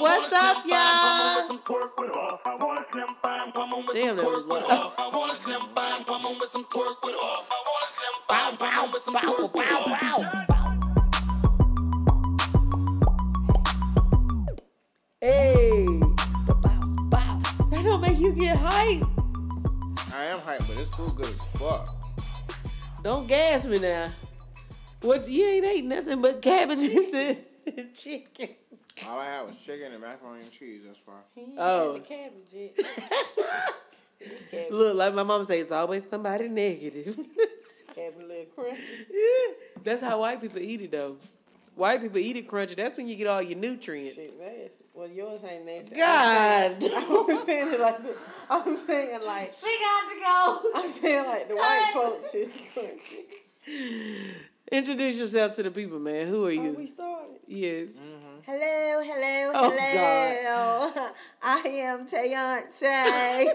What's up, y'all? Damn, that was loud. Bow, bow, bow, bow, bow. Hey, bow, bow. That don't make you get hype. I am hyped, but this food good as fuck. Don't gas me now. What you ain't ate nothing but cabbages and chicken. All I had was chicken and macaroni and cheese. That's fine. Oh. The cabbage. Look, like my mom say, it's always somebody negative. Cabbage a little crunchy. Yeah, That's how white people eat it though. White people eat it crunchy. That's when you get all your nutrients. Shit, nasty. Well, yours ain't nasty. God. I was saying it like this. I'm saying like She got to go. I'm saying like the white folks is crunchy. Introduce yourself to the people, man. Who are Oh, we started. Yes. Mm-hmm. Hello, hello, Oh, hello. I am Tayante.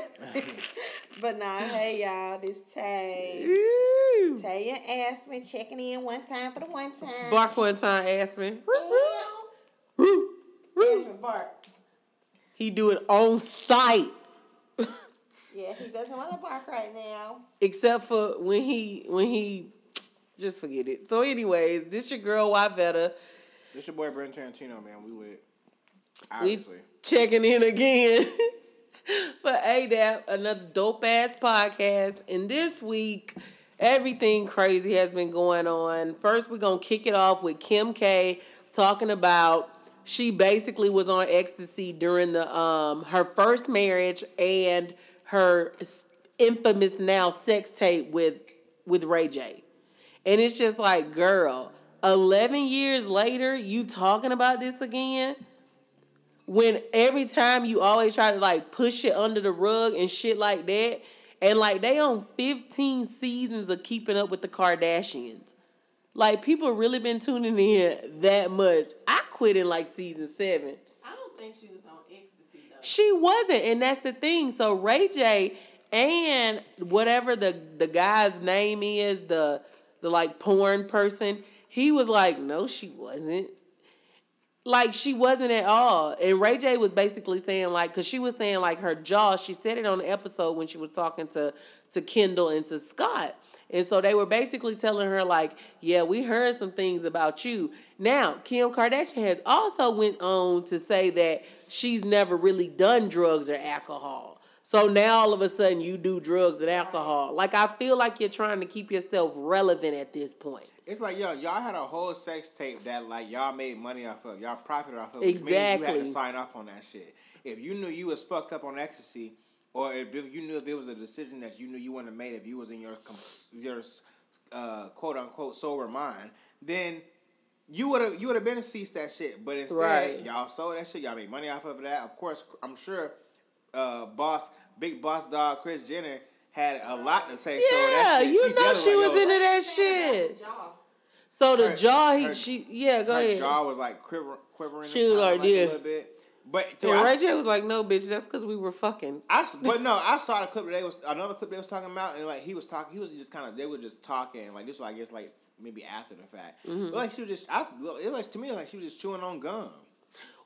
but nah, hey y'all, this Tay. Ooh. Taya asked me checking in one time for the one time. Bark one time, ask me. Ew. Woo. Woo. Aspen bark. He do it on site. Yeah, he doesn't want to bark right now. Except for when he when he just forget it. So anyways, this your girl Yvetta. This your boy Brent Tarantino, man. We lit. We Obviously. checking in again for ADAP, another dope ass podcast. And this week, everything crazy has been going on. First, we're gonna kick it off with Kim K talking about she basically was on ecstasy during the um her first marriage and her infamous now sex tape with with Ray J. And it's just like, girl, 11 years later, you talking about this again? When every time you always try to like push it under the rug and shit like that. And like they on 15 seasons of keeping up with the Kardashians. Like people really been tuning in that much. I quit in like season seven. I don't think she was on ecstasy though. She wasn't, and that's the thing. So Ray J and whatever the the guy's name is, the the like porn person, he was like, no, she wasn't. Like she wasn't at all. And Ray J was basically saying like, cause she was saying like her jaw. She said it on the episode when she was talking to to Kendall and to Scott. And so they were basically telling her like, yeah, we heard some things about you. Now, Kim Kardashian has also went on to say that she's never really done drugs or alcohol. So now all of a sudden you do drugs and alcohol. Like I feel like you're trying to keep yourself relevant at this point. It's like, yo, y'all had a whole sex tape that, like, y'all made money off of. Y'all profited off of. Which means you had to sign off on that shit. If you knew you was fucked up on ecstasy, or if you knew if it was a decision that you knew you wouldn't have made if you was in your, your uh, quote unquote sober mind, then you would have you would have been ceased that shit. But instead, Right. y'all sold that shit. Y'all made money off of that. Of course, I'm sure, uh, boss, big boss dog Kris Jenner had a lot to say. so Yeah, that shit, you she know she was yo, into that shit. So the Her- jaw, he, her- she, yeah, go her ahead. jaw was like quiver, quivering. She was like, like yeah. a little bit. But so and I, Ray J was like, "No, bitch, that's because we were fucking." I s- but no, I saw the clip that they was another clip they was talking about, and like he was talking, he was just kind of they were just talking like this was I guess like maybe after the fact, Mm-hmm. but like she was just I it was to me like she was just chewing on gum.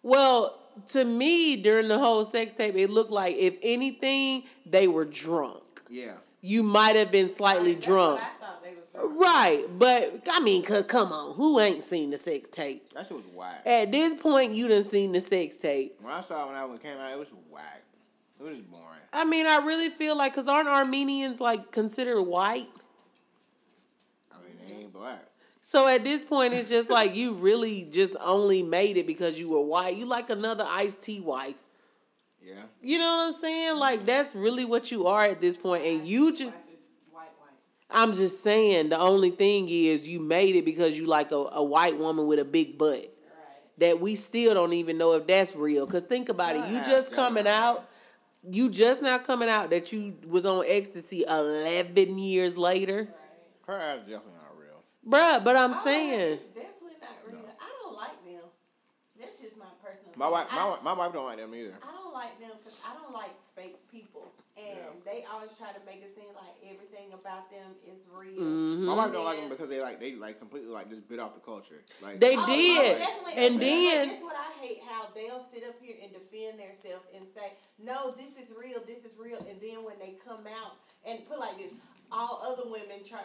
Well, to me, during the whole sex tape, it looked like if anything, they were drunk. Yeah, You might have been slightly drunk, I thought they was drunk. right? But I mean, cause come on, who ain't seen the sex tape? that shit was whack. At this point, you done seen the sex tape. When I saw it when that one came out, it was whack. It was boring. I mean, I really feel like, cause aren't Armenians like considered white? I mean, they ain't black. So at this point, it's just like you really just only made it because you were white. You like another Ice-T wife. Yeah, You know what I'm saying? Like that's really what you are at this point, and you just. White, white. I'm just saying the only thing is you made it because you like a, a white woman with a big butt. Right. That we still don't even know if that's real. Cause think about it, you just coming out, you just now coming out that you was on ecstasy eleven years later, her ass definitely not real. Bruh. But I'm Oh, saying, it's definitely not real. I don't like them. That's just my personal. My wife, my, wife- my wife don't like them either. I, I don't like them because I don't like fake people, and they always try to make it seem like everything about them is real. Mhm. My wife don't like them because they like they like completely like just bit off the culture. Like They Oh, did. definitely. And But then- that's what I hate how they'll sit up here and defend themselves and say, "No, this is real. This is real." And then when they come out and put like this, all other women try,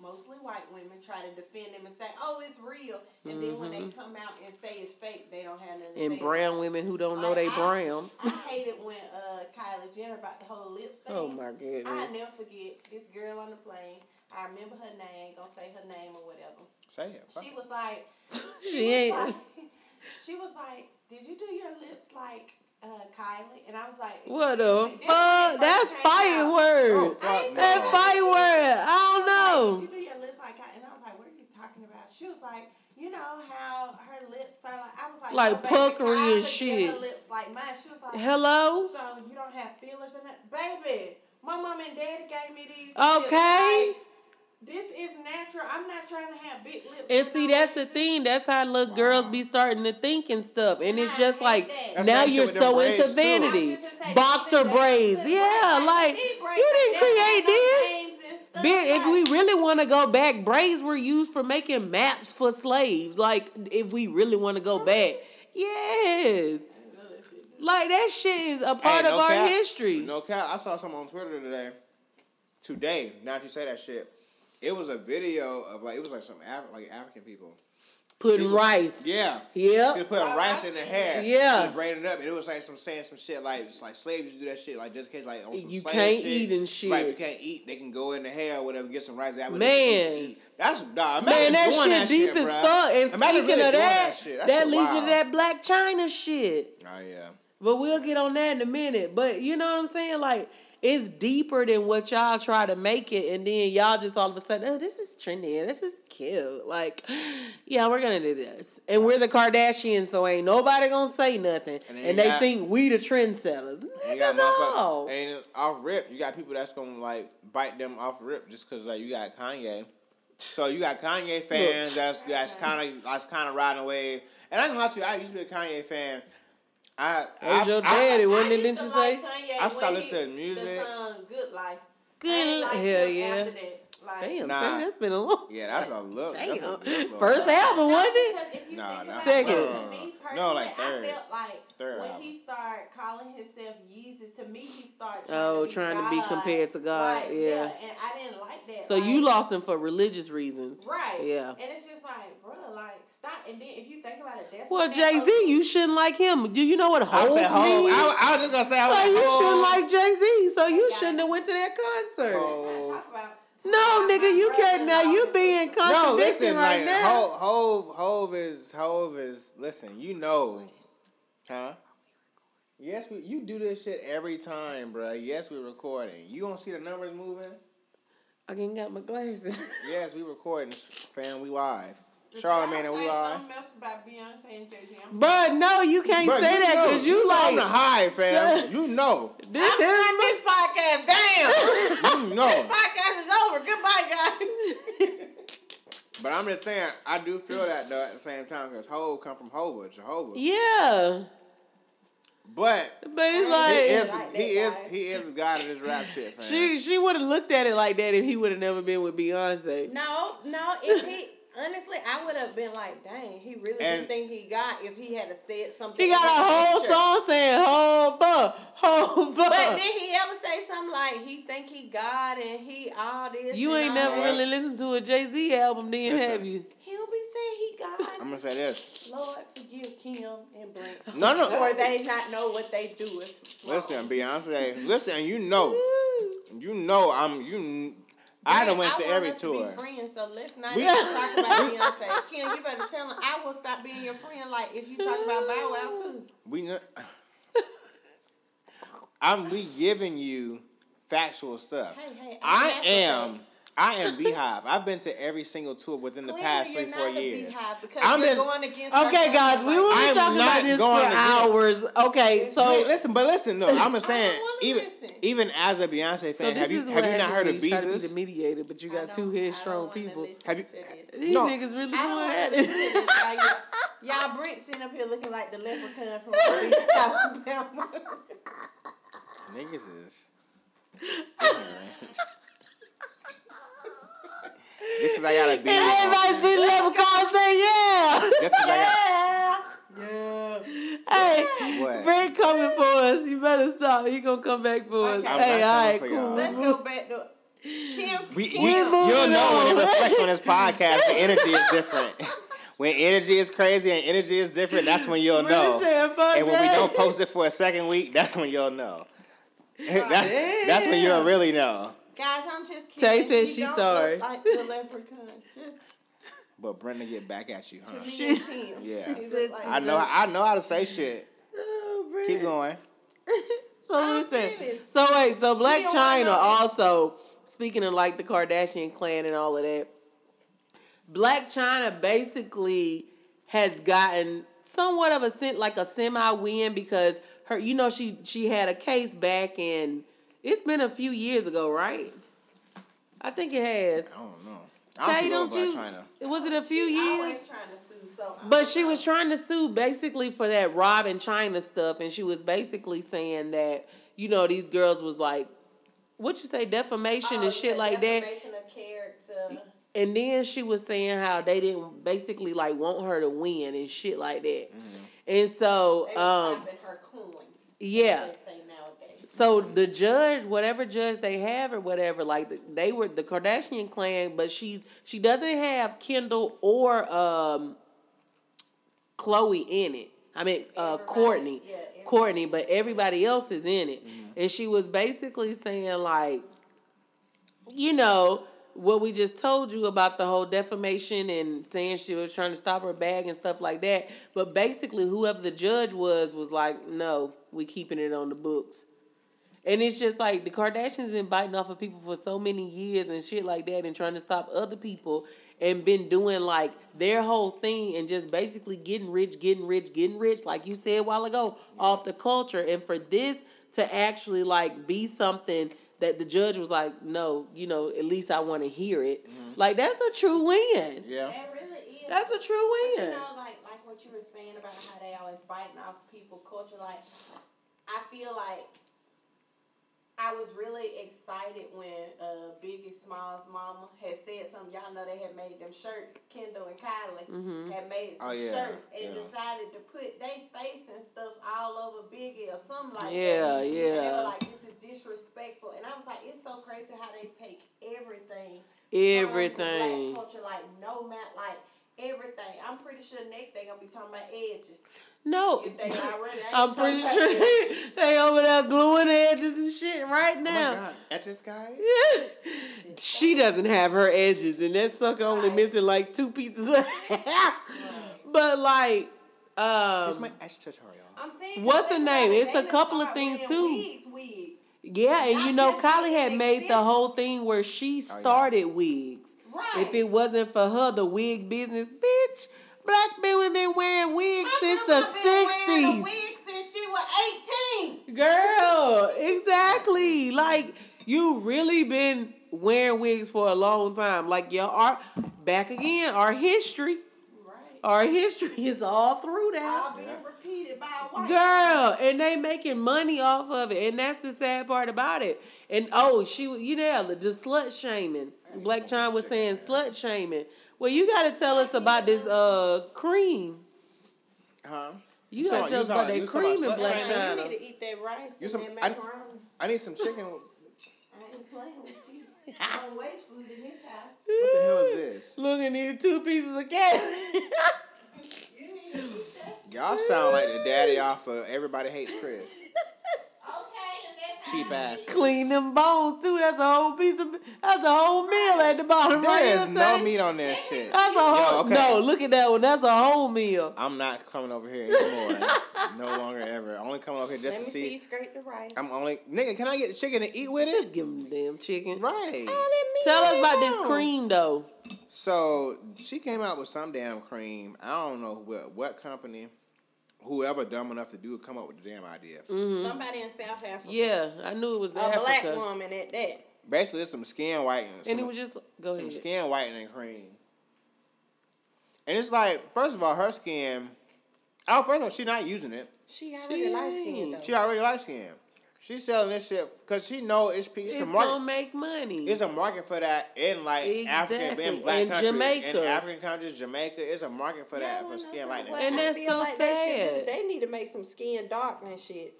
mostly white women, try to defend them and say, "Oh, it's real." And then when they come out and say it's fake, they don't have nothing. to Mm-hmm. And say brown it. women who don't know Like, they I- brown. I hated when uh, Kylie Jenner about the whole lips thing. Oh my goodness! I never forget this girl on the plane. I remember her name. Gonna say her name or whatever. say it. She was like, She was ain't. like- she was like, "Did you do your lips like uh, Kylie?" And I was like, What the "Excuse me, this is fuck? That's fighting out. Oh, words. fuck ain't no. That fighting word. I don't know. Did you do your lips like? And I was like, "What are you talking about?" She was like, "You know how her lips are like." I was like, Like "No, puckery and shit. Her lips like mine. She was like, Hello? So you don't have fillers in it, baby? My mom and daddy gave me these. Okay. Like, this is natural. I'm not trying to have big lips. And see, that's the thing. That's how little girls be starting to think and stuff. And it's just like that. Now you're so into vanity. I was just gonna say, Boxer even braids. that- Yeah, like, like braids you didn't create this. no names and stuff, Bitch, if we really want to go back, braids were used for making maps for slaves. Like, if we really want to go back, yes. Like that shit is a part Hey, of our cap. history. No cap. I saw something on Twitter today. Today, now that you say that shit, it was a video of like it was like some Af- like African people. Putting rice. Yeah. Yep. She was putting Oh, rice in the hair. that. Yeah. She was braiding it up, and it was like some saying some shit like it's like slaves do that shit like just in case like on some You slave can't shit. eat and shit. Right, you can't eat. They can go in the hair or whatever, get some rice. That way Man. they eat. That's nah, Man, that shit that deep shit, as bruh. fuck. And Imagine speaking really of doing that, shit. That that shit leads you to that Blac Chyna shit. Oh yeah. But we'll get on that in a minute. But you know what I'm saying? Like, it's deeper than what y'all try to make it, and then y'all just all of a sudden, oh, this is trendy, this is cute. Like, yeah, we're gonna do this, and we're the Kardashians, so ain't nobody gonna say nothing, And and, they got- think we the trendsetters. Nigga, no. and it's off rip, you got people that's gonna like bite them off rip just cause like you got Kanye. So you got Kanye fans that's that's kind of that's kind of riding away. And I gonna lie to you, I used to be a Kanye fan. I That was I- your I- daddy, wasn't I it? Didn't you like say? Kanye I started when listening to music. The song "Good Life." Good I ain't like hell him yeah. After that. Like, Damn, Nah. Terry, that's been a long. Yeah, that's a look. that's a Damn. good look. First album, wasn't it? Because Nah, think nah. Second. No, no, me no. personally, No, like third. I felt like Third when album. he started calling himself Yeezy, to me he started trying Oh, to be trying to be compared to God, Like, yeah. and I didn't like that. So like, you lost him for religious reasons, right? Yeah. and it's just like, bro, like stop. And then if you think about it, that's Well, Jay Z, you shouldn't like him. Do you know what I Hov was, means? I, was- I was just gonna say I was Like, at you shouldn't like Jay Z, so you shouldn't it. have went to that concert. Oh. Talk about. No, nigga, you can't. Now you being No, contradicting listen, right like now. Hov, Hov, Hov is Hov is. Listen, you know, huh? Yes, we. You do this shit every time, bruh. Yes, we're recording. You don't see the numbers moving. I ain't got my glasses. Yes, we recording, fam. We live. Charlamagne, and we live. Something else about Beyonce and Jay Z. but no, you can't Bruh, say you that because you, know I'm like the high, fam. You know, this is this podcast. Damn. you know. Podcast is over. Goodbye, guys. But I'm just saying, I do feel that though at the same time because Hov come from Hova, Jehovah. yeah, But but it's he like is, he is, he is the god of this rap shit, fam. she she would have looked at it like that if he would have never been with Beyonce. No, no. If he honestly, I would have been like, dang, he really And- didn't think he got if he had said something. He got a whole picture. song saying "Hova, Hova." But did he ever say something like he think he got and he all this? you ain't never that? really listened to a Jay Z album, then Listen. have you? He'll be saying he got. I'm gonna say this. Lord forgive Kim and Blink. No, no. Or they not know what they do. is. Listen, Beyonce. Listen, you know, you know, I'm you. I done went to every tour. To friends, so let's not We- talk about Beyonce. Kim, you better tell him I will stop being your friend. Like if you talk about Bow Wow too. We. kn- I'm we giving you factual stuff. Hey, hey, I'm I am. facts. I am BeyHive. I've been to every single tour within the Clearly, past you're three, four not years. BeyHive because I'm you're just- going against. Okay, guys, we family. will be I'm talking about this for going against- hours. Okay, so Wait, listen, but listen, no, I'm just saying, even listen. even as a Beyonce so fan, this have you is have what you not happens heard when of you try to be the mediator, but you I got don't- two I don't headstrong wanna people. listen Have you- to this. These No. niggas really I don't going wanna at listen to it. this. Like, y'all Brits sitting up here looking like the leprechaun from Alabama. Niggas is. This is I gotta be. And everybody see the leprechaun say yeah. Just 'cause I Yeah. Hey, What? Brent coming for us. You better stop. He gonna come back for us. Okay. I'm Hey, not all coming right, for cool. y'all. Let's go back to Kim. We, we, Kim. moving you'll know when on. it reflects on this podcast. The energy is different. When energy is crazy and energy is different, that's when you'll know. And when we don't post it for a second week, that's when you'll know. That's, that's when you'll really know. Guys, I'm just Tay kidding. said She she's don't sorry. Look like the leprechaun. Just But Brenda get back at you, huh? to me and Kim. Yeah. She look like I know. I know how to say shit. Oh, Brent. Keep going. So I'm listen. finished. So wait. So Black don't China wanna know. also speaking of like the Kardashian clan and all of that. Blac Chyna basically has gotten somewhat of a sen- like a semi win because her, you know, she she had a case back in. It's been a few years ago, right? I think it has. I don't know. I Tay, don't don't you? about Chyna. Was it a few She years? always trying to sue, so But she know. was trying to sue basically for that Rob and Chyna stuff, and she was basically saying that you know these girls was like, what you say, defamation Oh, and shit the like that. defamation of character. And then she was saying how they didn't basically like want her to win and shit like that. And so, They um, her coin. yeah. They say nowadays. So the judge, whatever judge they have or whatever, like they were the Kardashian clan, but she she doesn't have Kendall or um Khloe in it. I mean uh Everybody, Kourtney. yeah. Kourtney, but everybody else is in it. And she was basically saying like you know, what we just told you about the whole defamation and saying she was trying to stop her bag and stuff like that. But basically, whoever the judge was was like, no, we keeping it on the books. And it's just like the Kardashians been biting off of people for so many years and shit like that and trying to stop other people and been doing like their whole thing and just basically getting rich, getting rich, getting rich, like you said a while ago, off the culture. And for this to actually like be something that the judge was like, no, you know, at least I want to hear it. Mm-hmm. Like that's a true win. Yeah. That really is. That's a true But win. you know, like like what you were saying about how they always biting off people culture. Like, I feel like I was really excited when uh, Biggie Smalls' mama had said something. Y'all know they had made them shirts. Kendall and Kylie Mm-hmm. had made some Oh, yeah, shirts and yeah. decided to put their face and stuff all over Biggie or something like Yeah, that. And they yeah. were like, this is disrespectful. And I was like, it's so crazy how they take everything Everything. From black culture, like no matter, like everything. I'm pretty sure next they gonna be talking about edges. No. If they already, I'm pretty sure they, they over there gluing edges and shit right Oh now. my God. Etches guys. she doesn't have her edges, and that sucker only Right. missing like two pieces. of But like, It's um, my etch tutorial. I'm saying, What's cause the name? It's they a couple of things, too. Wigs, wigs. yeah, and Not you know, Kylie had made the whole thing where she Oh, yeah. started wigs. Right. If it wasn't for her, the wig business, bitch, black people been wearing wigs since the grandma been wearing a sixties. wig since she was 18. Girl, exactly. Like you really been wearing wigs for a long time. Like your art back again, our history. Right. Our history is all through that. All being repeated by a white. Girl, and they making money off of it, and that's the sad part about it. And oh, she, was- you know, the slut shaming. Blac Chyna was saying slut shaming. Well, you got to tell us about this uh cream. Huh? You talking got to tell us about that cream in about Black slut shaming? You need to eat that rice You and some- that I- macaroni. I need some chicken. I ain't playing with you. I waste food in this house. What the hell is this? Look at these two pieces of cat. You need to eat that. Y'all sound like the daddy off of Everybody Hates Chris. Okay, and Cheap ass. Clean them bones too. That's a whole piece of. That's a whole meal at the bottom right There is no meat on that shit. That's a whole. Yo, okay. No, look at that one. That's a whole meal. I'm not coming over here anymore. no longer ever. Only coming over here just Let to me see see. you scrape the rice. I'm only nigga. Can I get the chicken to eat with it? Give them damn chicken. Right. Tell us about this cream though. So she came out with some damn cream. I don't know what what company, whoever dumb enough to do it, come up with the damn idea. Mm-hmm. Somebody in South Africa. Yeah, I knew it was A Africa. black woman at that. Basically, it's some skin whitening. And some- it was just go some skin whitening cream. And it's like, first of all, her skin. Oh, first of all, she's not using it. She already light skinned though. She already light skin. She's selling this shit because she know it's it's, It's a market. gonna make money. It's a market for that in like African, Exactly. in black In countries, in Jamaica. African countries, Jamaica. It's a market for that No, for skin lightening. And that's feel so like they should sad. They need to make some skin darkening shit.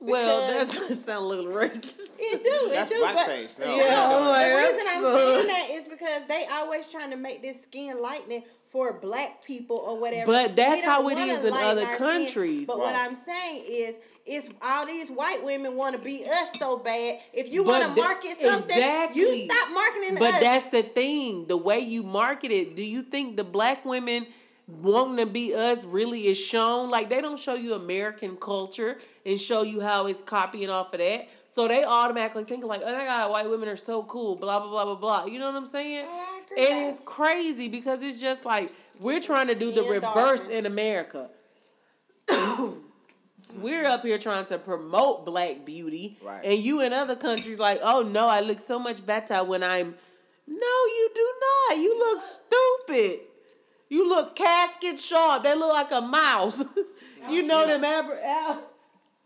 well, because- that's that sound a little racist. It do, it That's do. but- blackface. No, Yeah, I'm no. like- the reason I'm saying that is because they always trying to make this skin lightening for black people or whatever. But that's how it is in other our countries. But what I'm saying is, it's all these white women want to be us so bad. If you want to market something, exactly. you stop marketing But us. that's the thing. The way you market it, do you think the black women wanting to be us really is shown? Like they don't show you American culture and show you how it's copying off of that. So they automatically think like, oh my god, white women are so cool, blah blah blah blah blah. You know what I'm saying? Oh, I agree. And it's crazy because it's just like we're trying to do the reverse in America. we're up here trying to promote black beauty, Right. and you in other countries like, oh no, I look so much better when I'm. No, you do not. You look stupid. You look casket sharp. They look like a mouse. you know them aber- Al-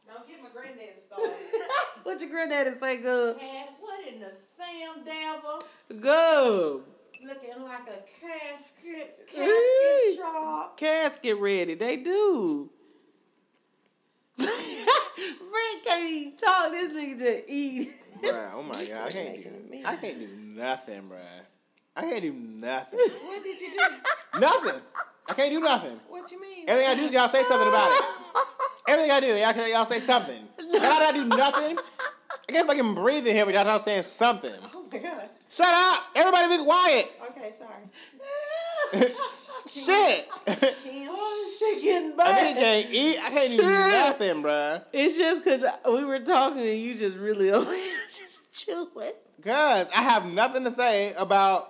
Don't get my granddad started. What your granddaddy say, good? What in the Sam Devil? Good. Looking like a casket, casket sharp. Casket ready. They do. Rick can't even talk. This nigga just eat. Bruh, oh my god, I can't do. I can't do nothing, bruh. I can't do nothing. What did you do? nothing. I can't do nothing. What you mean? Everything I do is y'all say something about it. Everything I do, y'all, y'all say something. Y'all not do nothing. I can't fucking breathe in here without y'all saying something. Oh my god. Shut up! Everybody be quiet. Okay, sorry. Shit. Oh, shit getting I can't eat. I can't even do nothing, bruh. It's just because we were talking and you just really over here just chewing. Cause I have nothing to say about.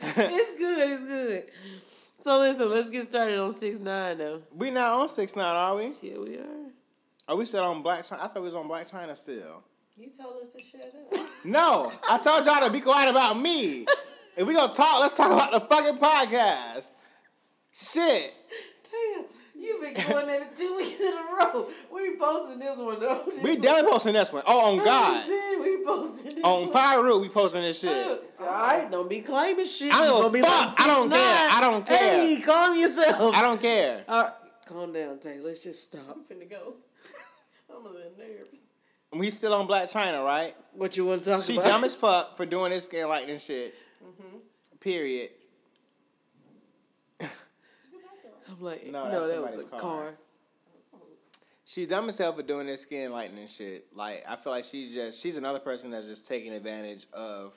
It's good. It's good. So listen, let's get started on six nine though. we not on six nine, are we? Yeah, we are. Are we still on Blac Chyna? I thought we was on Blac Chyna still. You told us to shut up. No, I told y'all to be quiet about me. If we gonna talk, let's talk about the fucking podcast. Shit. Damn, you've been going at it two weeks in a row. We posting this one though. This We definitely posting this one. Oh, on Oh, God. shit, we posting this On one. Pyro, we posting this shit. All right, don't be claiming shit. I You don't gonna be fuck. like I don't 6'9". care. I don't care. Hey, calm yourself. I don't care. All right, calm down, Tay. Let's just stop. I'm finna go. I'm a little nervous. We still on Blac Chyna, right? What you want to talk She about? dumb as fuck for doing this skin lightening shit. Period. I'm like, No, no, that was a car. car. She's dumb as hell for doing this skin lightening shit. Like I feel like she's just she's another person that's just taking advantage of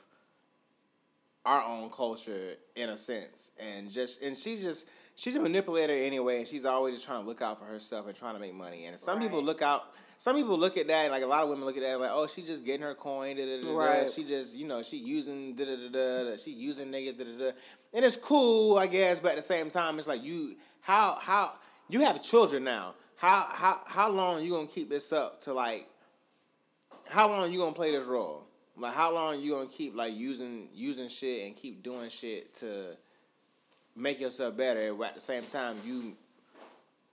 our own culture in a sense, and just and she's just she's a manipulator anyway, and she's always just trying to look out for herself and trying to make money. And some people look out. Some people look at that like a lot of women look at that like, oh, she's just getting her coin. Da, da, da. Right. She just you know she using da da da da. She using niggas da da da. And it's cool, I guess, but at the same time, it's like you how how you have children now. How how how long you gonna keep this up to like? How long you gonna play this role? Like how long you gonna keep like using using shit and keep doing shit to make yourself better? At the same time, you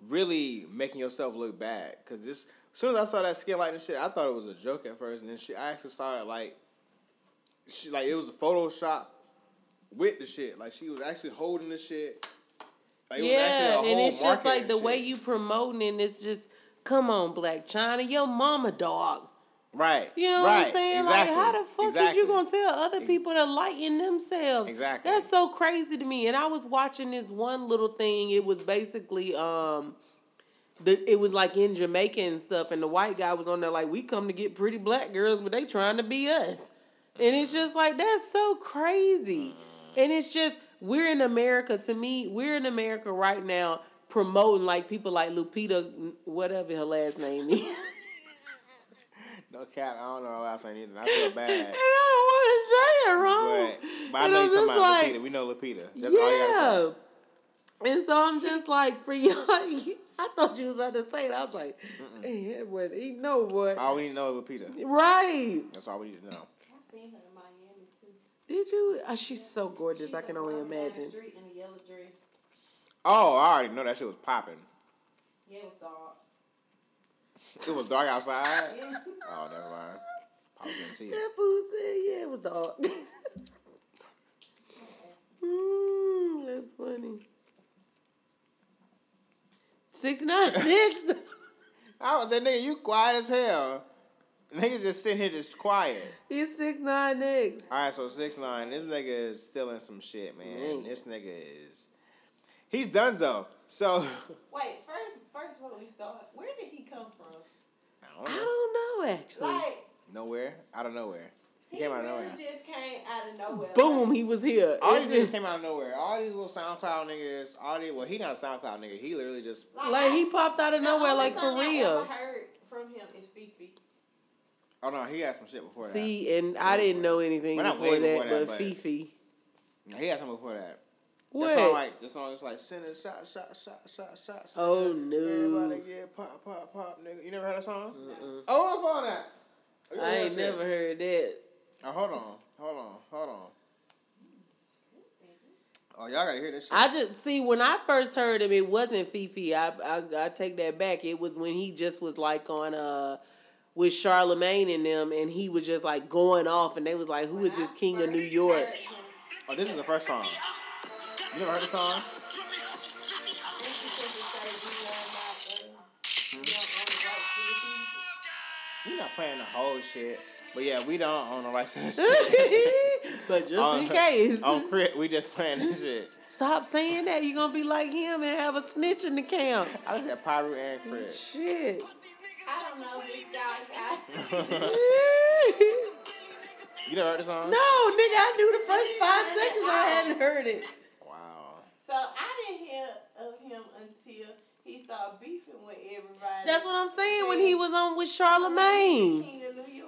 really making yourself look bad. Cause this, soon as I saw that skin lightening shit, I thought it was a joke at first, and then she, I actually saw it like, she like it was a Photoshop with the shit. Like she was actually holding the shit. Like, it was actually a yeah, and it's just like the way shit. you promoting it. It's just, come on, Blac Chyna, your mama dog. Right. You know right. what I'm saying? Exactly. Like, how the fuck exactly. is you gonna tell other people to lighten themselves? Exactly. That's so crazy to me. And I was watching this one little thing. It was basically um, the it was like in Jamaica and stuff, and the white guy was on there like, "We come to get pretty black girls, but they trying to be us." And it's just like that's so crazy. And it's just we're in America. To me, we're in America right now promoting like people like Lupita, whatever her last name is. No cap. I don't know her last name either. I feel bad. And. I don't want to say it wrong. But, but I And know you're talking about like, Lupita. We know Lupita. That's all you gotta say. Yeah. And so I'm just like, for y'all, I thought you was about to say it. I was like, hey, that boy, he know what. All we need to know is Lupita. Right. That's all we need to know. I seen her in Miami too. Did you? Oh, she's so gorgeous. She I can was only walking down the imagine. street in a yellow dress. Oh, I already know that shit was popping. Yeah, it was dark. It was dark outside. Oh, never mind. I didn't see it. That fool said, yeah, it was dark. mm, that's funny. Six nine six. I was that nigga. You quiet as hell. Niggas just sitting here just quiet. He's six nine next. All right, so six nine. This nigga is stealing some shit, man. Mm. This nigga is. He's done though. So Wait, first, first before we start, where did he come from? I I don't know. don't know actually. Like, Nowhere. Out of nowhere. He, he came out of really nowhere. just came out of nowhere. Boom, Like, he was here. All It these niggas just- came out of nowhere. All these little SoundCloud niggas. All these. Well, he not a SoundCloud nigga. He literally just. like he popped out of nowhere, like for song I real. heard from him is FEFE. Oh no, he had some shit before that. See, and I didn't know anything But not before way that, before that, but but- FEFE. He had something before that. What? The song like the song is like send a shot, shot, shot, shot, shot. shot. Oh, no. Everybody get pop, pop, pop, nigga. You never heard that song? Oh, what's on that? I ain't never heard that. Oh, hold on, hold on, hold on. Oh, y'all gotta hear this shit. I just see when I first heard him, it wasn't FEFE. I, I I take that back. It was when he just was like on uh with Charlamagne and them, and he was just like going off, and they was like, "Who is this king of New York?" oh, this is the first song. You never heard the song? You're not playing the whole shit. But yeah, we don't own the rights to this shit. but just On- in case, On crit, we just playing this shit. stop saying that. You're gonna be like him and have a snitch in the camp. I just said Piru and crit. Shit. I don't know this guy, guys. You never heard the song? No, nigga, I knew the first five seconds I hadn't heard it. Wow. So I didn't hear of him until he started beefing with everybody. That's what I'm saying when he was on with Charlamagne.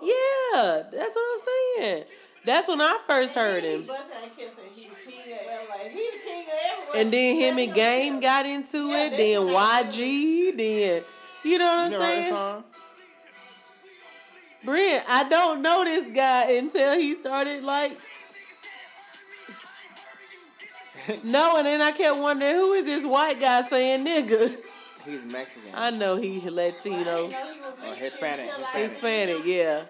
Yeah, that's what I'm saying. That's when I first heard He him. busted and kissed and he the king of LA. He the king of everywhere. And then him and Game got into Yeah, it, then got YG, then you know what I'm never heard the saying? song? Brent, I don't know this guy until he started like No, and then I kept wondering who is this white guy saying nigga? He's Mexican. I know he I Latino. didn't know he was Oh, Hispanic, until, like, Hispanic, yeah.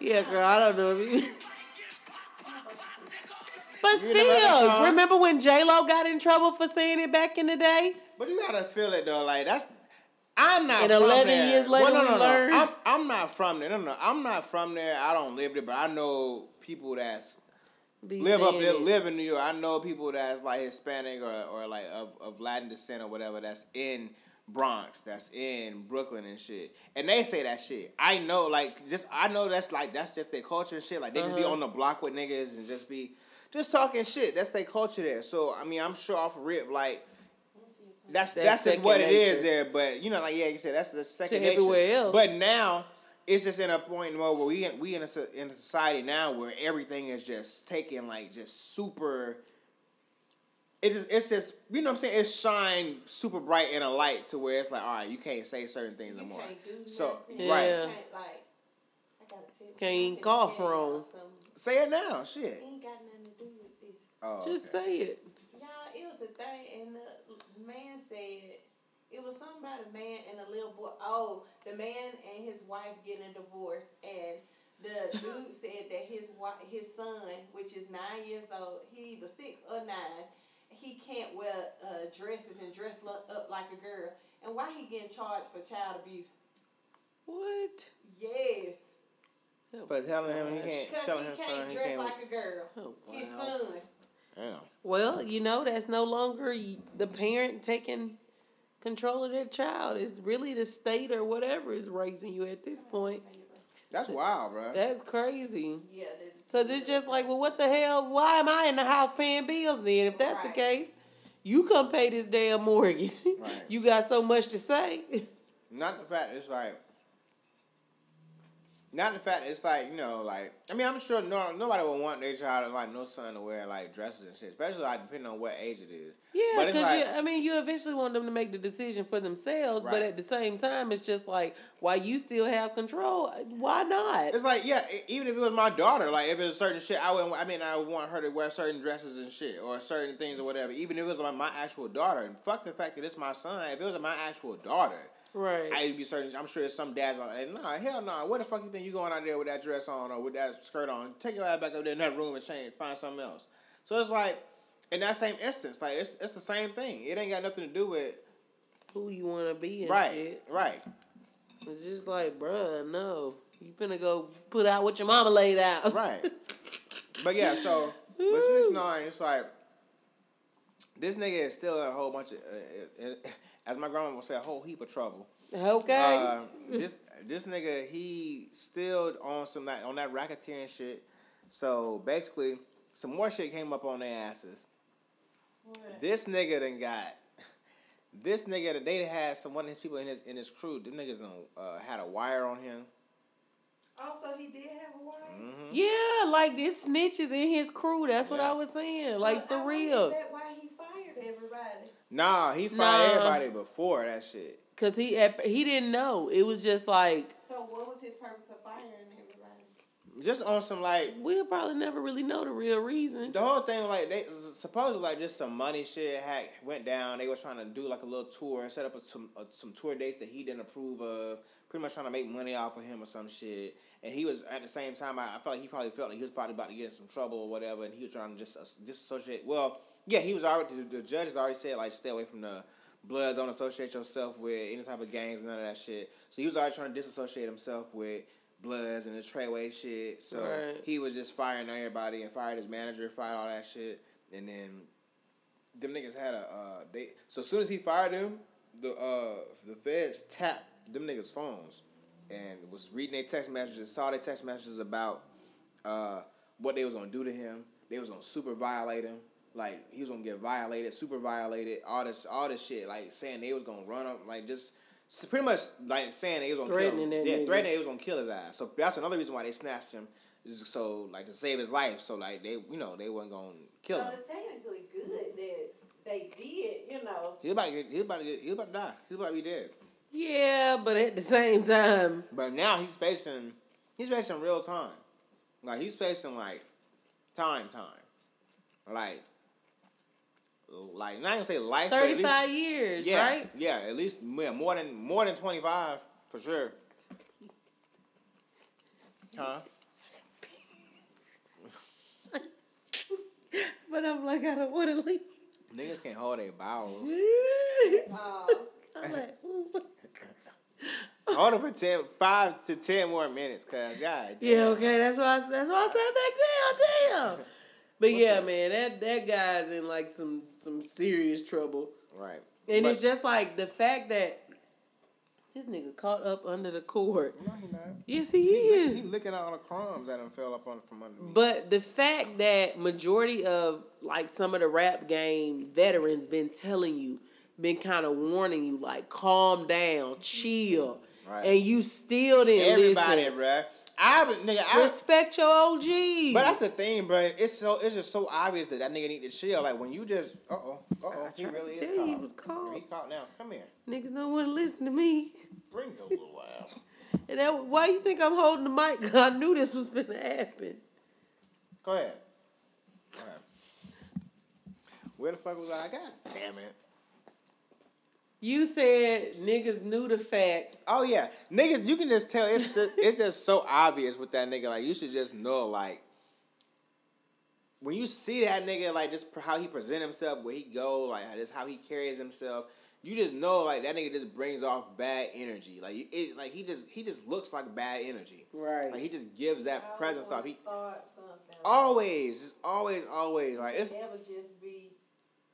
Yeah, girl, I don't know if he But You never heard that still, song? remember when J Lo got in trouble for saying it back in the day? But you gotta feel it though. Like that's. I'm not And from 11 there. years later well, no, we no, no. learned. I'm, I'm not from there. No, no, I'm not from there. I don't live there, but I know people that's Be live up there, it. live in New York. I know people that's like Hispanic or, or like of, of Latin descent or whatever that's in Bronx, that's in Brooklyn and shit. And they say that shit. I know, like, just I know that's like that's just their culture and shit. Like they just be Uh-huh. on the block with niggas and just be just talking shit. That's their culture there. So I mean, I'm sure off rip like. That's That's that's, just what it is there, but you know, like yeah, you said that's the second To everywhere else. But now it's just in a point where we in, we in a, in a society now where everything is just taken like just super. It's just, it's just you know what I'm saying. It's shine super bright in a light to where it's like all right, you can't say certain things no more. So nothing. right, Yeah. Can't, like, I gotta tell you Can't even something, cough yeah, wrong. say it now. Shit. Ain't got nothing to do with this. Oh, Just okay. say it. Y'all, it was a thing, and the man said it was something about a man and a little boy. Oh, the man and his wife getting a divorce, and the dude said that his wife, his son, which is nine years old, he either six or nine, he can't wear uh, dresses and dress up like a girl. And why he getting charged for child abuse? What? Yes, For telling him he can't, because telling he his son can't he dress can't. like a girl. Oh, His wow. son. Damn. Well, you know, that's no longer the parent taking control of their child. It's really the state or whatever is raising you at this point. That's wild, bro. That's crazy. Yeah, Because it's just like, well, what the hell? Why am I in the house paying bills then? If that's the case, you come pay this damn mortgage. Right. you got so much to say. Not the fact it's like. Not the fact it's like you know like I mean I'm sure no nobody would want their child like no son to wear like dresses and shit especially like depending on what age it is. Yeah, because like- I mean, you eventually want them to make the decision for themselves, but at the same time, it's just like, why you still have control? Why not? It's like yeah, even if it was my daughter, like if it's certain shit, I wouldn't I mean, I would want her to wear certain dresses and shit, or certain things or whatever. Even if it was my, my actual daughter, and fuck the fact that it's my son. If it was my actual daughter, Right. I'd be certain. I'm sure there's some dads out there. Nah, hell no. Nah. What the fuck you think you going out there with that dress on or with that skirt on? Take your ass back up there in that room and change, find something else. So it's like, in that same instance, like it's it's the same thing. It ain't got nothing to do with Who you want to be right, shit. right. It's just like, bruh, no. You finna go put out what your mama laid out. Right. But yeah, so with six nine, it's like this nigga is still in a whole bunch of, uh, uh, as my grandma would say, a whole heap of trouble. Okay. Uh, this this nigga he still on some that on that racketeering shit. So basically, some more shit came up on their asses. This nigga done got. This nigga that they had some one of his people in his in his crew. Them niggas done uh, had a wire on him. Also, he did have a wire. Mm-hmm. yeah, like this snitches in his crew. That's what I was saying. Like But I for real. Is that why he fired everybody? Nah, he fired Nah. everybody before that shit. Cause he he didn't know. It was just like So what was his purpose of firing everybody? Just on some like we'll probably never really know the real reason. the whole thing, like they supposedly like just some money shit had went down. They were trying to do like a little tour and set up a, some uh, some tour dates that he didn't approve of. Pretty much trying to make money off of him or some shit. And he was at the same time. I, I felt like he probably felt like he was probably about to get in some trouble or whatever. And he was trying to just uh, disassociate. Well, yeah, he was already. The, the judge has already said like stay away from the bloods. Don't associate yourself with any type of gangs. None of that shit. So he was already trying to disassociate himself with bloods and the Treyway shit. So Right. he was just firing everybody and fired his manager, fired all that shit, and then them niggas had a uh, they. So as soon as he fired them, the uh the feds tapped them niggas phones and was reading their text messages, saw their text messages about uh what they was gonna do to him. They was gonna super violate him. Like he was gonna get violated, super violated, all this, all this shit. Like saying they was gonna run him, like just pretty much like saying they was gonna Threatening kill him. that Yeah, nigga. threatening they was gonna kill his ass. So that's another reason why they snatched him, is so like to save his life. So like they, you know, they wasn't gonna kill him. So him. it's technically good that they did, you know. He was about to get, he was about to get, he about to die. He was about to be dead. Yeah, but at the same time, But now he's facing, he's facing real time. Like he's facing like time, time. Like, like not even say life, thirty five years, yeah, right? Yeah, at least yeah, more than more than twenty five for sure. Huh? But I'm like, I don't want to leave. Niggas can't hold their bowels. I'm like, hold it for ten, five to ten more minutes, cause God. yeah, okay, that's why. I, that's why I sat back But yeah, man, that that guy's in like some some serious trouble, Right. and But- it's just like the fact that this nigga caught up under the cord. No, he not. Yes, he He, is. lick- he licking all the crumbs that done fell up on from underneath. But the fact that majority of like some of the rap game veterans been telling you, been kind of warning you, like calm down, chill, Right. and you still didn't Everybody, listen. bruh. I nigga. I, Respect your OG. but that's the thing, bruh. It's so it's just so obvious that that nigga need to chill. Like when you just uh oh uh oh he tried to really is tell you was caught. He caught now. Come here. niggas don't want to listen to me. Bring your little ass. And that, why you think I'm holding the mic? 'Cause I knew this was gonna happen. Go ahead. Go ahead. Where the fuck was I? God damn it. You said niggas knew the fact. Oh yeah, niggas. You can just tell. It's just, it's just so obvious with that nigga. Like you should just know. Like when you see that nigga, like just how he present himself, where he go, like just how he carries himself. You just know, like that nigga just brings off bad energy. Like it, like he just he just looks like bad energy. Right. Like he just gives that presence off. He always, just always, always. Like it's never just be.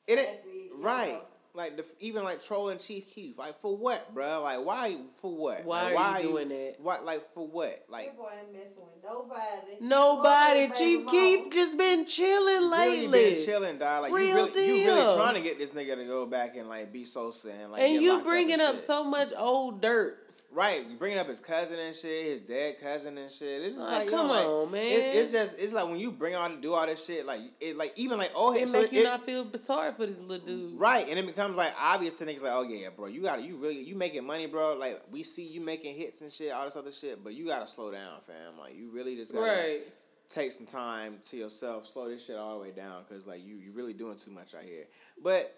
it, happy, you right. know. Like the, even like trolling Chief Keef, like for what, bro? Like why? For what? Why Like, are you doing that? What? Like for what? Like That boy ain't messing with nobody. Nobody. Fuck his Chief baby Keef just been chilling lately. really lately. been chilling, dog. Like Real you really, you really trying to get this nigga to go back and like be Sosa and like. and get you bringing and up shit. so much old dirt. Right. You bringing up his cousin and shit, his dead cousin and shit. It's just Like, like, come yo, like, on, man. It, it's just it's like when you bring on do all this shit, like it like even like oh It so make it, you not feel sorry for this little dude. Right, and it becomes like obvious to niggas like, oh yeah, bro, you gotta, you really, you making money, bro. Like we see you making hits and shit, all this other shit, but you gotta slow down, fam. Like you really just gotta Right. take some time to yourself, slow this shit all the way down, cause like you, you really doing too much out here. But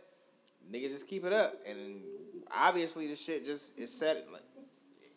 niggas just keep it up, and obviously the shit just is set. Like,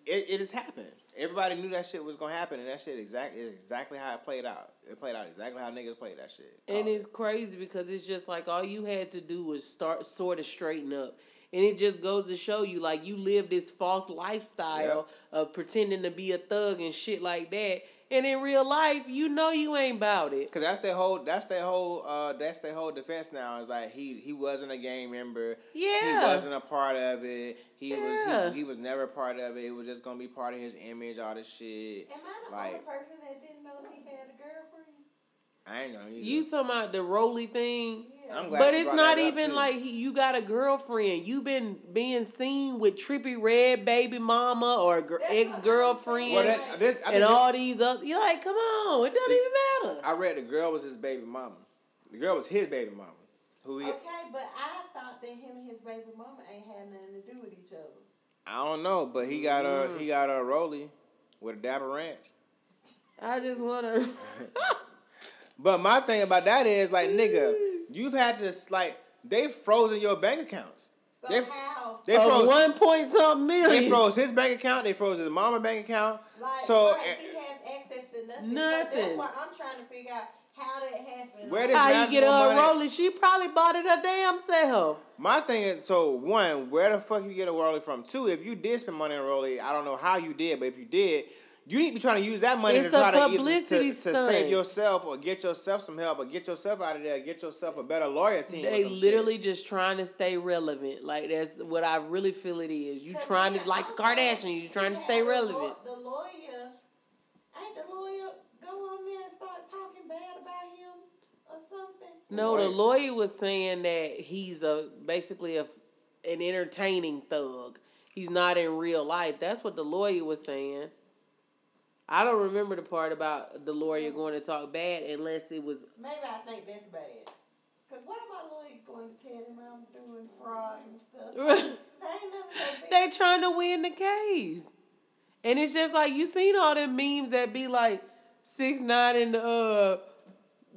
it it has happened. Everybody knew that shit was gonna happen, and that shit exactly is exactly how it played out. It played out exactly how niggas played that shit. And Called it's crazy because it's just like all you had to do was start sort of straighten up. And it just goes to show you like you live this false lifestyle of pretending to be a thug and shit like that. And in real life, you know you ain't about it. Cause that's their whole that's their whole uh that's their whole defense now is like he he wasn't a gang member. Yeah. He wasn't a part of it. He Yeah. was he, he was never part of it. It was just gonna be part of his image, all this shit. Am I the Like- only person that didn't know he had a girlfriend? I ain't gonna You talking about the Roly thing? Yeah. I'm glad But it's not even too. like he, you got a girlfriend. You've been being seen with Trippie Redd baby mama or gr- That's what I'm ex girlfriend Well, saying. that, this, and all these other. You're like, come on, it doesn't even matter. I read the girl was his baby mama. The girl was his baby mama. Who he, Okay, but I thought that him and his baby mama ain't had nothing to do with each other. I don't know, but he got a Mm. he got a Rolly with a Dapper Ranch. I just wanna. But my thing about that is like nigga, you've had this like they've frozen your bank account. So They how? they Of froze one point something million. they froze his bank account. They froze his mama bank account. Like, so right, eh, he has access to nothing. So that's why I'm trying to figure out how that happened. Where Like, does- How you get her national rolling? She probably bought it her damn self. my thing is so one, where the fuck you get a Rolly from? Two, if you did spend money on Rolly, I don't know how you did, but if you did. You need to be trying to use that money It's to try a to, either, to, to save yourself or get yourself some help or get yourself out of there, get yourself a better lawyer team. They some shit. literally just trying to stay relevant. Like that's what I really feel it is. You trying to like the also, Kardashians. You trying to stay relevant. The lawyer, ain't the lawyer go on there and start talking bad about him or something? No, the lawyer was saying that he's a basically a an entertaining thug. He's not in real life. That's what the lawyer was saying. I don't remember the part about the lawyer going to talk bad unless it was Maybe I think that's bad. Cause why my lawyer going to tell him I'm doing fraud and stuff? They ain't they trying to win the case. And it's just like you seen all them memes that be like six nine in the uh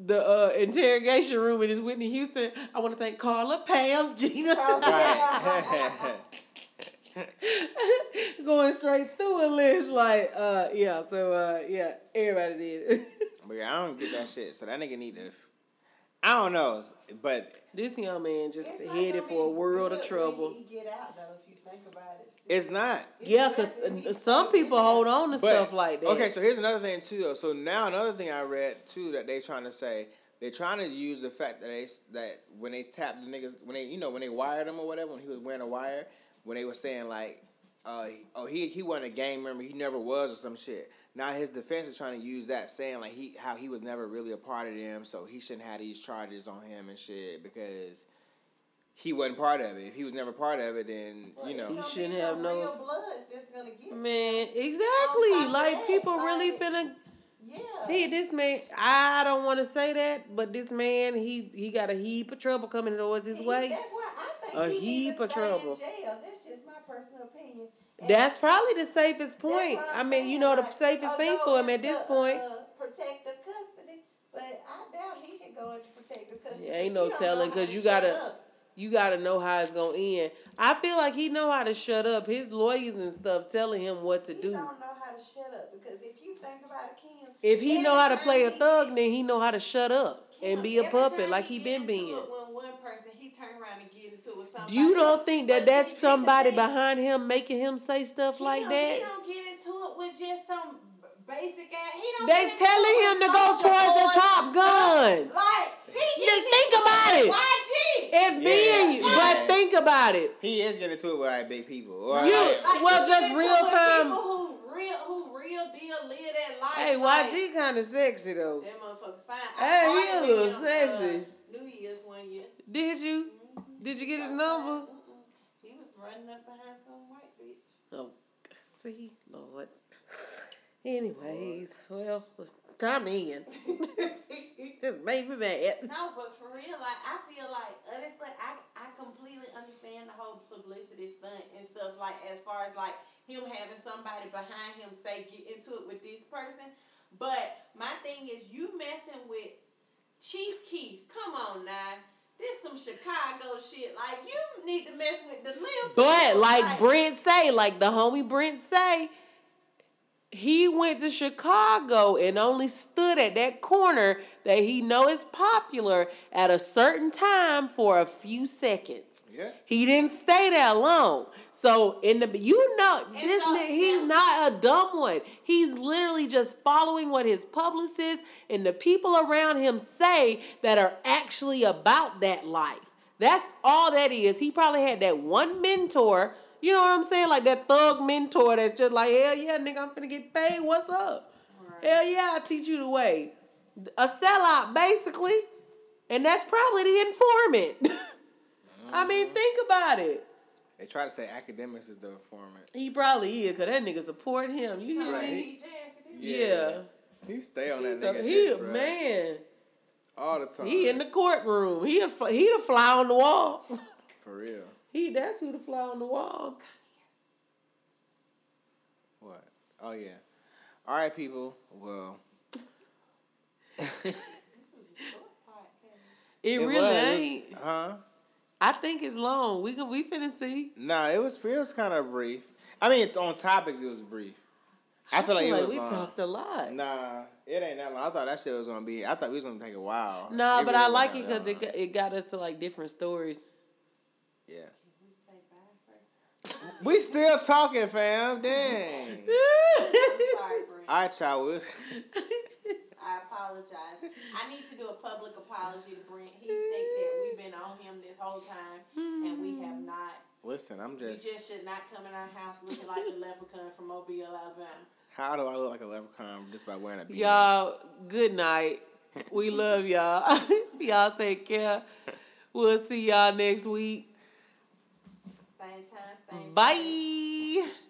the uh interrogation room and it's Whitney Houston. I want to thank Carla, Pam, Gina. Right. Going straight through a list like uh yeah, so uh yeah, everybody did. But yeah, I don't get that shit. So that nigga need to. I don't know, but this young man just It's not headed gonna for a world good of trouble. He get out though, if you think about it. it's not. Yeah, cause some people hold on to But, stuff like that. Okay, so here's another thing too. Though. So now another thing I read too that they trying to say they're trying to use the fact that they that when they tapped the niggas when they you know when they wired him or whatever when he was wearing a wire when they were saying like uh oh he he wasn't a gang member he never was or some shit. Now his defense is trying to use that saying like he how he was never really a part of them so he shouldn't have these charges on him and shit because. He wasn't part of it. If he was never part of it, then Well, you know. he shouldn't have no- real bloods that's gonna get Man, On exactly. Like that, people really like- finna Yeah. He, this man, I don't want to say that, but this man, he he got a heap of trouble coming towards his He- way. That's why I think A he heap needs to of stay trouble. Personal opinion. And That's probably the safest point. I mean, you know, the safest thing for him at this a, point. Uh, protective custody, but I doubt he can go into protective custody. Yeah, ain't no telling, know how 'cause to you gotta- up. You got to know how it's gonna end. I feel like he know how to shut up. His lawyers and stuff telling him what to He do. don't know how to shut up because if you think about it, Kim. If he know how to play a thug, then he know how to shut up and be a puppet like he been being. it When one person he turn around and get into it with somebody. You don't think that that's see, this the somebody behind him making him say stuff He like that? He don't get into it with just some basic ass. He don't. They get telling him to go towards the Top stuff. Guns. Like he Just think about it. YG. If me and you, but think about it. He is getting into it with like big people. Or You- like, well, just real time- who real, who real deal live that life. Hey, YG kind of sexy though. That motherfucker fine. Hey, he a little sexy. Uh, New Year's one year. Did you? Did you get his number? He was running up behind some white bitch. Oh, see, Lord. Anyways, well, time in. Just made me mad. No, but for real, like I feel like honestly, I I completely understand the whole publicity stunt and stuff. Like as far as like him having somebody behind him say get into it with this person, but my thing is you messing with Chief Keef. Come on now, This some Chicago shit. Like you need to mess with the little. But like Brent say, like the homie Brent say, he went to Chicago and only stood at that corner that he know is popular at a certain time for a few seconds. Yeah. He didn't stay there long. So in the you know And this so- he's yeah. not a dumb one. He's literally just following what his publicist and the people around him say that are actually about that life. That's all that is. He probably had that one mentor, you know what I'm saying? Like that thug mentor that's just like, hell yeah, nigga, I'm finna get paid. What's up? Right. Hell yeah, I'll teach you the way. A sellout, basically. And that's probably the informant. I mean, think about it. They try to say Akademiks is the informant. He probably is, because that nigga support him. You hear Right. me? Yeah. Yeah. He stay on that He's a, nigga. he dick, a bruh. man. All the time. He in the courtroom. He a, he the fly on the wall. For real. He that's who the fly on the wall. What? Oh yeah. All right, people. Well, It, it really was. ain't. Huh? I think it's long. We can we finna see. Nah, it was it was kind of brief. I mean, it's on topics, it was brief. I feel like it was we long. talked a lot. Nah, it ain't that long. I thought that shit was gonna be. I thought we was gonna take a while. Nah, It but really I like it because it got, it got us to like different stories. Yeah. We still talking, fam. Dang. Sorry, Brent. All right, y'all. I apologize. I need to do a public apology to Brent. He think that we've been on him this whole time, and we have hmm. not. listen, I'm just. You just. just should not come in our house looking like a leprechaun from Mobile, Alabama. How do I look like a leprechaun just by wearing a beanie? Y'all, good night. We love y'all. y'all take care. We'll see y'all next week. Bye.